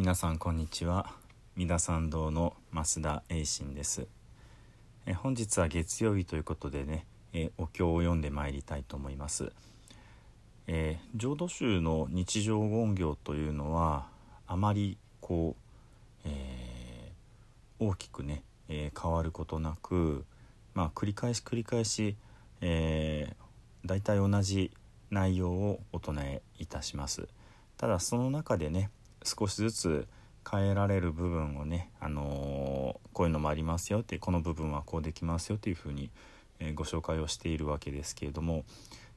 皆さんこんにちは。三田参道の増田栄信です。え本日は月曜日ということでねえお経を読んでまいりたいと思います。えー、浄土宗の日常言行というのはあまりこう、えー、大きくね、えー、変わることなくまあ繰り返し繰り返し、えー、大体同じ内容をお唱えいたします。ただその中でね少しずつ変えられる部分をね、あのー、こういうのもありますよってこの部分はこうできますよというふうに、え、ご紹介をしているわけですけれども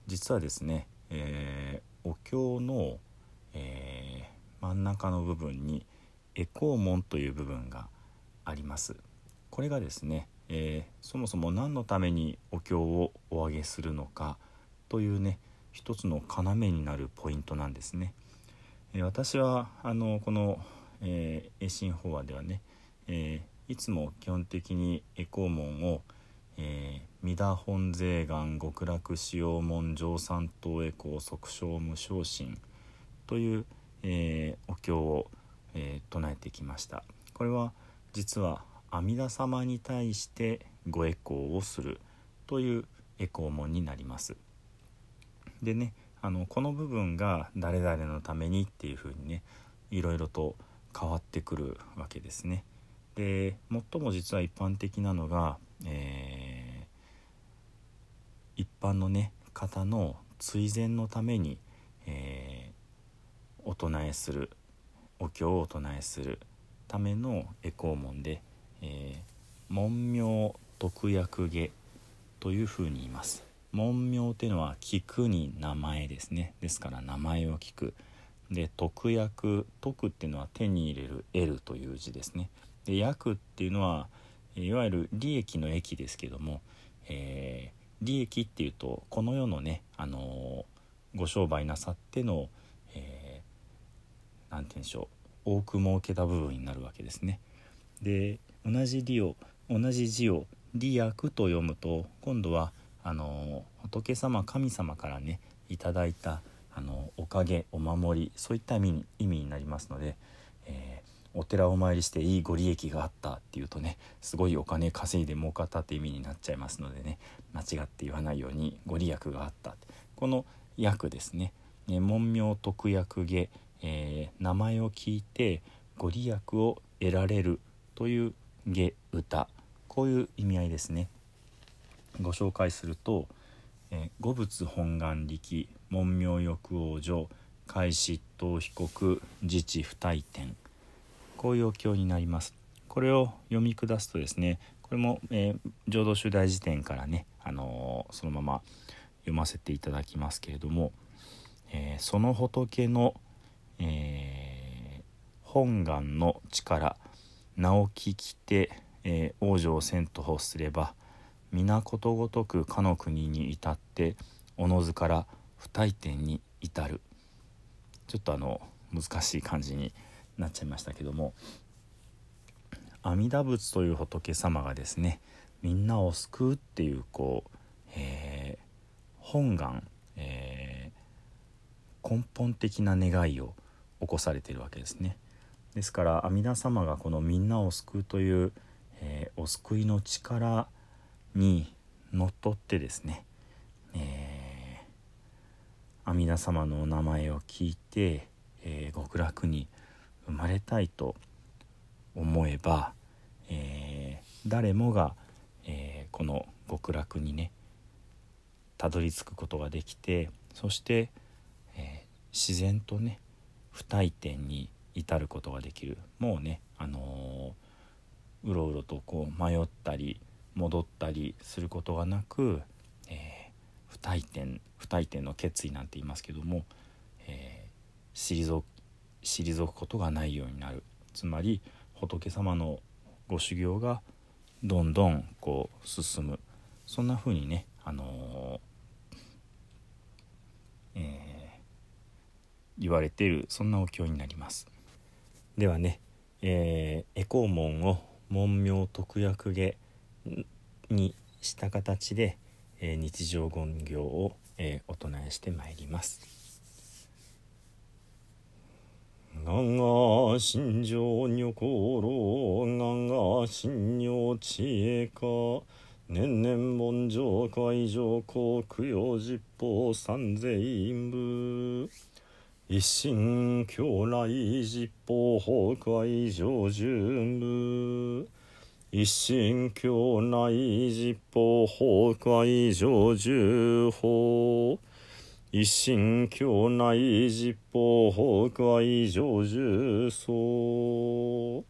実はですね、えー、お経の、え真ん中の部分にエコー門という部分があります。これがですね、えそもそも何のためにお経をお上げするのかというね一つの要になるポイントなんですね。え私はあのこの、えー、栄心法話ではね、えー、いつも基本的にエコー門を「えー、三田本税願極楽使用門上三等エコー即生無昇進」という、えー、お経を、え、唱えてきました。これは実は阿弥陀様に対してごエコーをするというエコー門になります。でねあのこの部分が誰々のためにっていうふうにねいろいろと変わってくるわけですね。で最も実は一般的なのが、えー、一般のね方の追善のために、えー、お唱えするお経をお唱えするためのエコー門で、えー、文明特約下というふうに言います。文明っていうのは聞くに名前ですね。ですから名前を聞く。で特約。徳っていうのは手に入れる。得るという字ですね。で役っていうのはいわゆる利益の益ですけども、えー、利益っていうとこの世のね、あのー、ご商売なさっての何、えー、て言うんでしょう。多く儲けた部分になるわけですね。で同じ利を同じ字を利益と読むと今度はあの仏様神様からねいただいたあのおかげお守りそういった意味に意味になりますので、えー、お寺をお参りしていいご利益があったっていうとねすごいお金稼いで儲かったって意味になっちゃいますのでね間違って言わないようにご利益があった。この役ですね「ね、文明特約下」えー、名前を聞いてご利益を得られるという下歌。こういう意味合いですね。ご紹介すると「え五仏本願力文明欲王女開始等被告自治不退転」こういうお経になります。これを読み下すとですねこれも、えー、浄土宗大辞典からね、あのー、そのまま読ませていただきますけれども、えー、その仏の、え、本願の力名を聞きて、えー、往生せんと欲すれば皆ことごとくかの国に至っておのずから不退転に至るちょっとあの難しい感じになっちゃいましたけども阿弥陀仏という仏様がですねみんなを救うっていうこう、えー、本願、えー、根本的な願いを起こされているわけですね。ですから阿弥陀様がこのみんなを救うという、えー、お救いの力にのっとってですね、えー、阿弥陀様のお名前を聞いて、えー、極楽に生まれたいと思えば、えー、誰もが、えこの極楽にねたどり着くことができてそして、え自然とね不退転に至ることができる。もうねあのうろうろとこう迷ったり戻ったりすることがなく、えー、不退転不退転の決意なんて言いますけども、えー、退退くことがないようになるつまり仏様のご修行がどんどんこう進むそんな風にね、あのー、えー、言われているそんなお経になります。ではね、えー、エコー門を文明特約下にした形で、えー、日常言行を、えー、お唱えしてまいります。長が心情女心がが心女知恵か年々盆上海上皇供養実法三千部一心狂来実法崩壊上順部一心狂来実法崩壊上十法一心境内実法法外上重層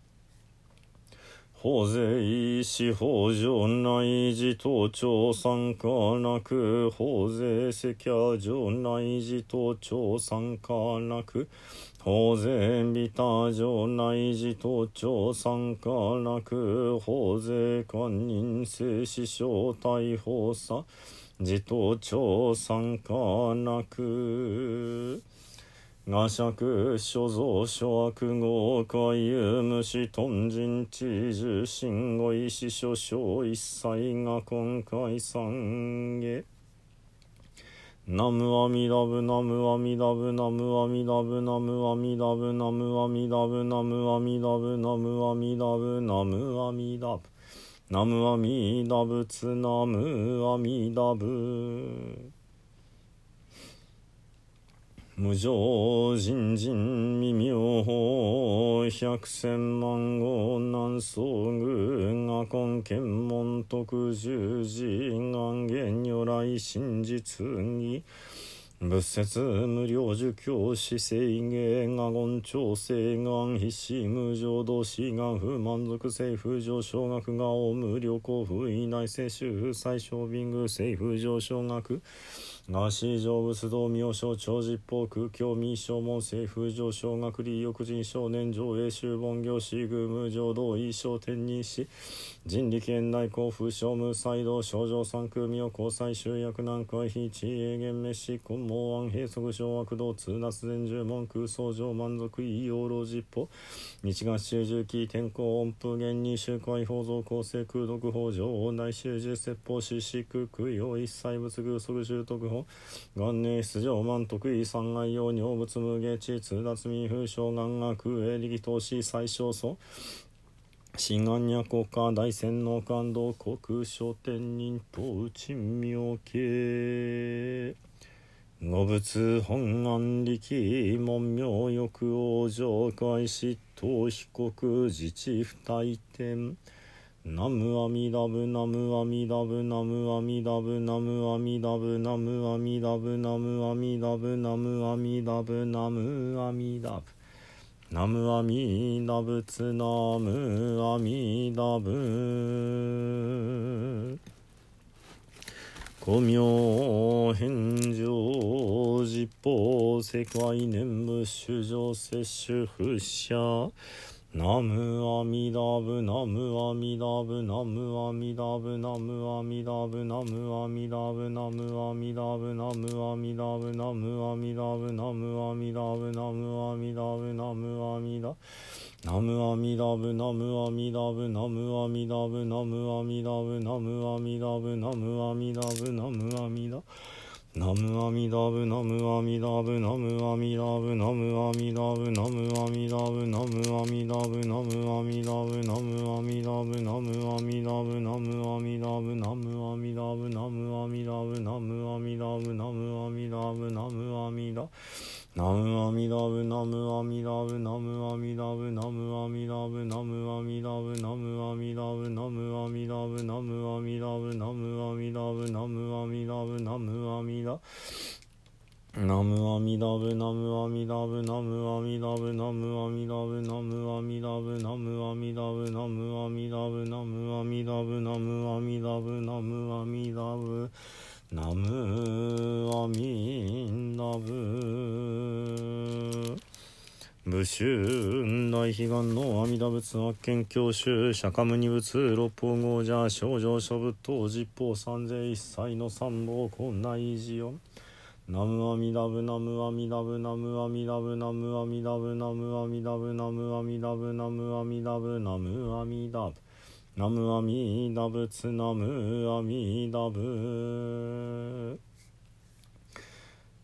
法税司法上内寺等庁参加なく法税赤夜上内寺等庁参加なく当然ビタ城内寺頭庁参加なく法税官人生死小逮捕さ自頭庁参加なく。画尺所蔵所悪豪海有無視頓人知事信護医師所小一切が今回参下ナムアミラブナムアミラブナムアミラブナムアミラブナムアミラブナムアミラブナムアミラブナムアミラブ。ナムアミラブナムアミラブ無常人人未妙法百千万号南宋愚阿根検問徳十字願言如来真実に仏説無料儒教死生芸我言調整願必死無常動詞願不満足政府上昇学が大無料交付以内接種最小便具政府上昇学が市場仏道妙正長実法空境民正門政府上昇学利欲人少年上映修本業士具無常道衣装天人師人力県内交付商務再道症状三空妙交際集約難回避地営厳滅し根毛安閉塞小悪道通脱前十門空想上満足医養老実法日月中重機天候音符元に周回法造構成空毒法上大修十説法四四空空用一切仏偶即重徳法元年出場満徳意三愛用尿物無下地通脱民風小願学営力投資最小層新安若国家大仙の感動国書天人と珍妙系五仏本願力門名欲往生会執刀被告自治不退転ナムアミダブナムアミダブナムアミダブナムアミダブナムアミダブナムアミダブナムアミダブナムアミダブナムアミダブツナムアミダブ古名返上実法世界念仏主上摂取不捨。ナムアミダブナムアミダブナムアミダブナムアミダブナムアミダブナムアミダブナムアミダブナムアミダブナムアミダブナムアミダブナムアミダナムアミダブナムアミダブナムアミダブナムアミダブナムアミダブナムアミダブナムアミダブナムアミダブナムアミダブナムアミダブナムアミダブナムアミダブナムアミダブナムアミダブナムアミダブナムアミダブナムアミダブナムアミダブナムアミダブナムアミダブナムアミダブナムアミダナムアミダブナムアミダブナムアミダブナムアミダブナムアミダブナムアミダブナムアミダブナムアミダブナムアミダブナムアミダブナムアミダナムアミダブナムアミダブナムアミダブナムアミダブナムアミダブナムアミダブナムアミダブナムアミダブナムアミダブナムアミダブナムアミダブ武州大悲願の阿弥陀仏発見教習釈迦牟尼仏六方豪者少女諸仏等実法三世一切の三宝困内寺よ。ナムアミダブナムアミダブナムアミダブナムアミダブナムアミダブナムアミダブナムアミダブナムアミダブナムアミダブツナムアミダブ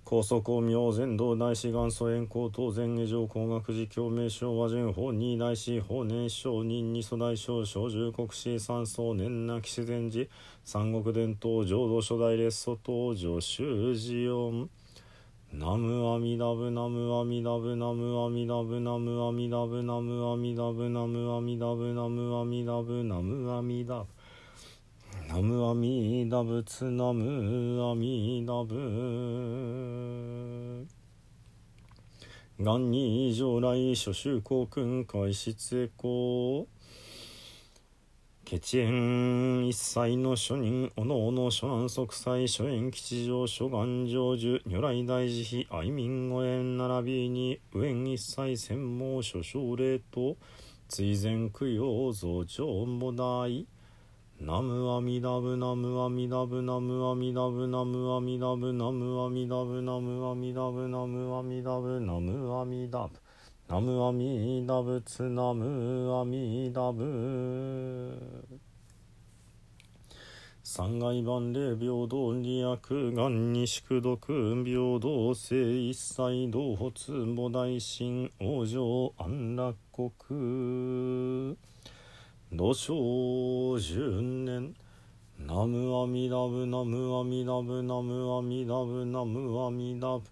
高速光明前道大志元祖円高等前下上工学寺共鳴昭和順法二大師法年上人二祖大将小十国史三層年な騎士禅寺三国伝統浄土初代列祖登場修士音ナムアミダブナムアミダブナムアミダブナムアミダブナムアミダブナムアミダブナムアミダブナムアミダブナムアミダ仏ナムアミダブ元に上来諸州公君開室へこ血縁一切の諸人おのおの諸南息災諸縁吉祥諸願成就如来大慈悲愛民御縁並びに右縁一切専門諸奨礼と追善供養増長も大ナムアミダブナムアミダブナムアミダブナムアミダブナムアミダブナムアミダブナムアミダブナムアミダブナムアミダブツナムアミダブ三害万霊平等二悪願に宿毒平等性一切同発母大神往生安楽国土生十年。ナムアミダブナムアミダブナムアミダブナムアミダブ。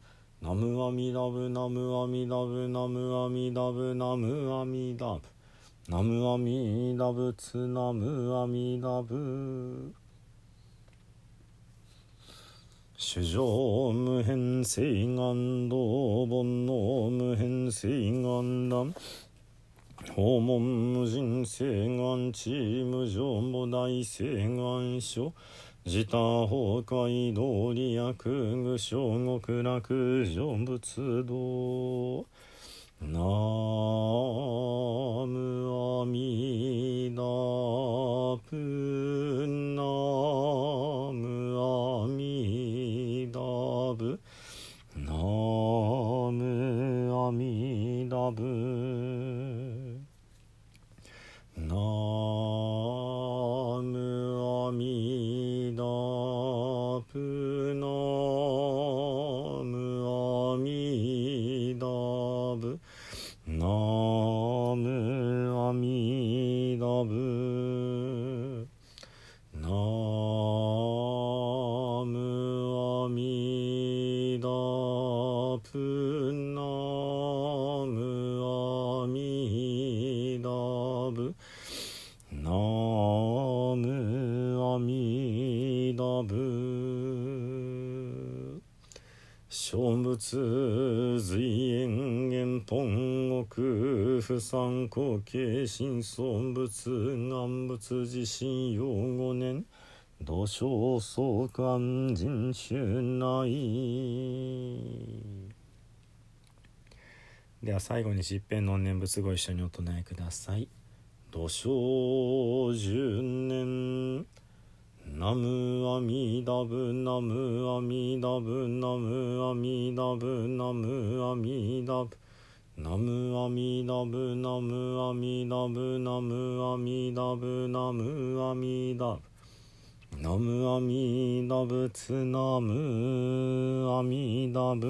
ナムアミダブナムアミダブナムアミダブナムアミダブ。ナムアミダブツナムアミダブ。主上無変性願道煩悩無変性願断訪問無人請願チーム上も大請願書。自他崩壊道理薬具小極楽成仏道南無阿弥な小仏随縁元本国不参考形新尊仏願仏自身用五年土生相関人種内では最後に十遍の念仏ご一緒にお唱えください。土生十年ナムアミダブナムアミダブナムアミダブナムアミダブ。ナムアミダブナムアミダブナムアミダブナムアミダブ。ナムアミダブツナムアミダブ。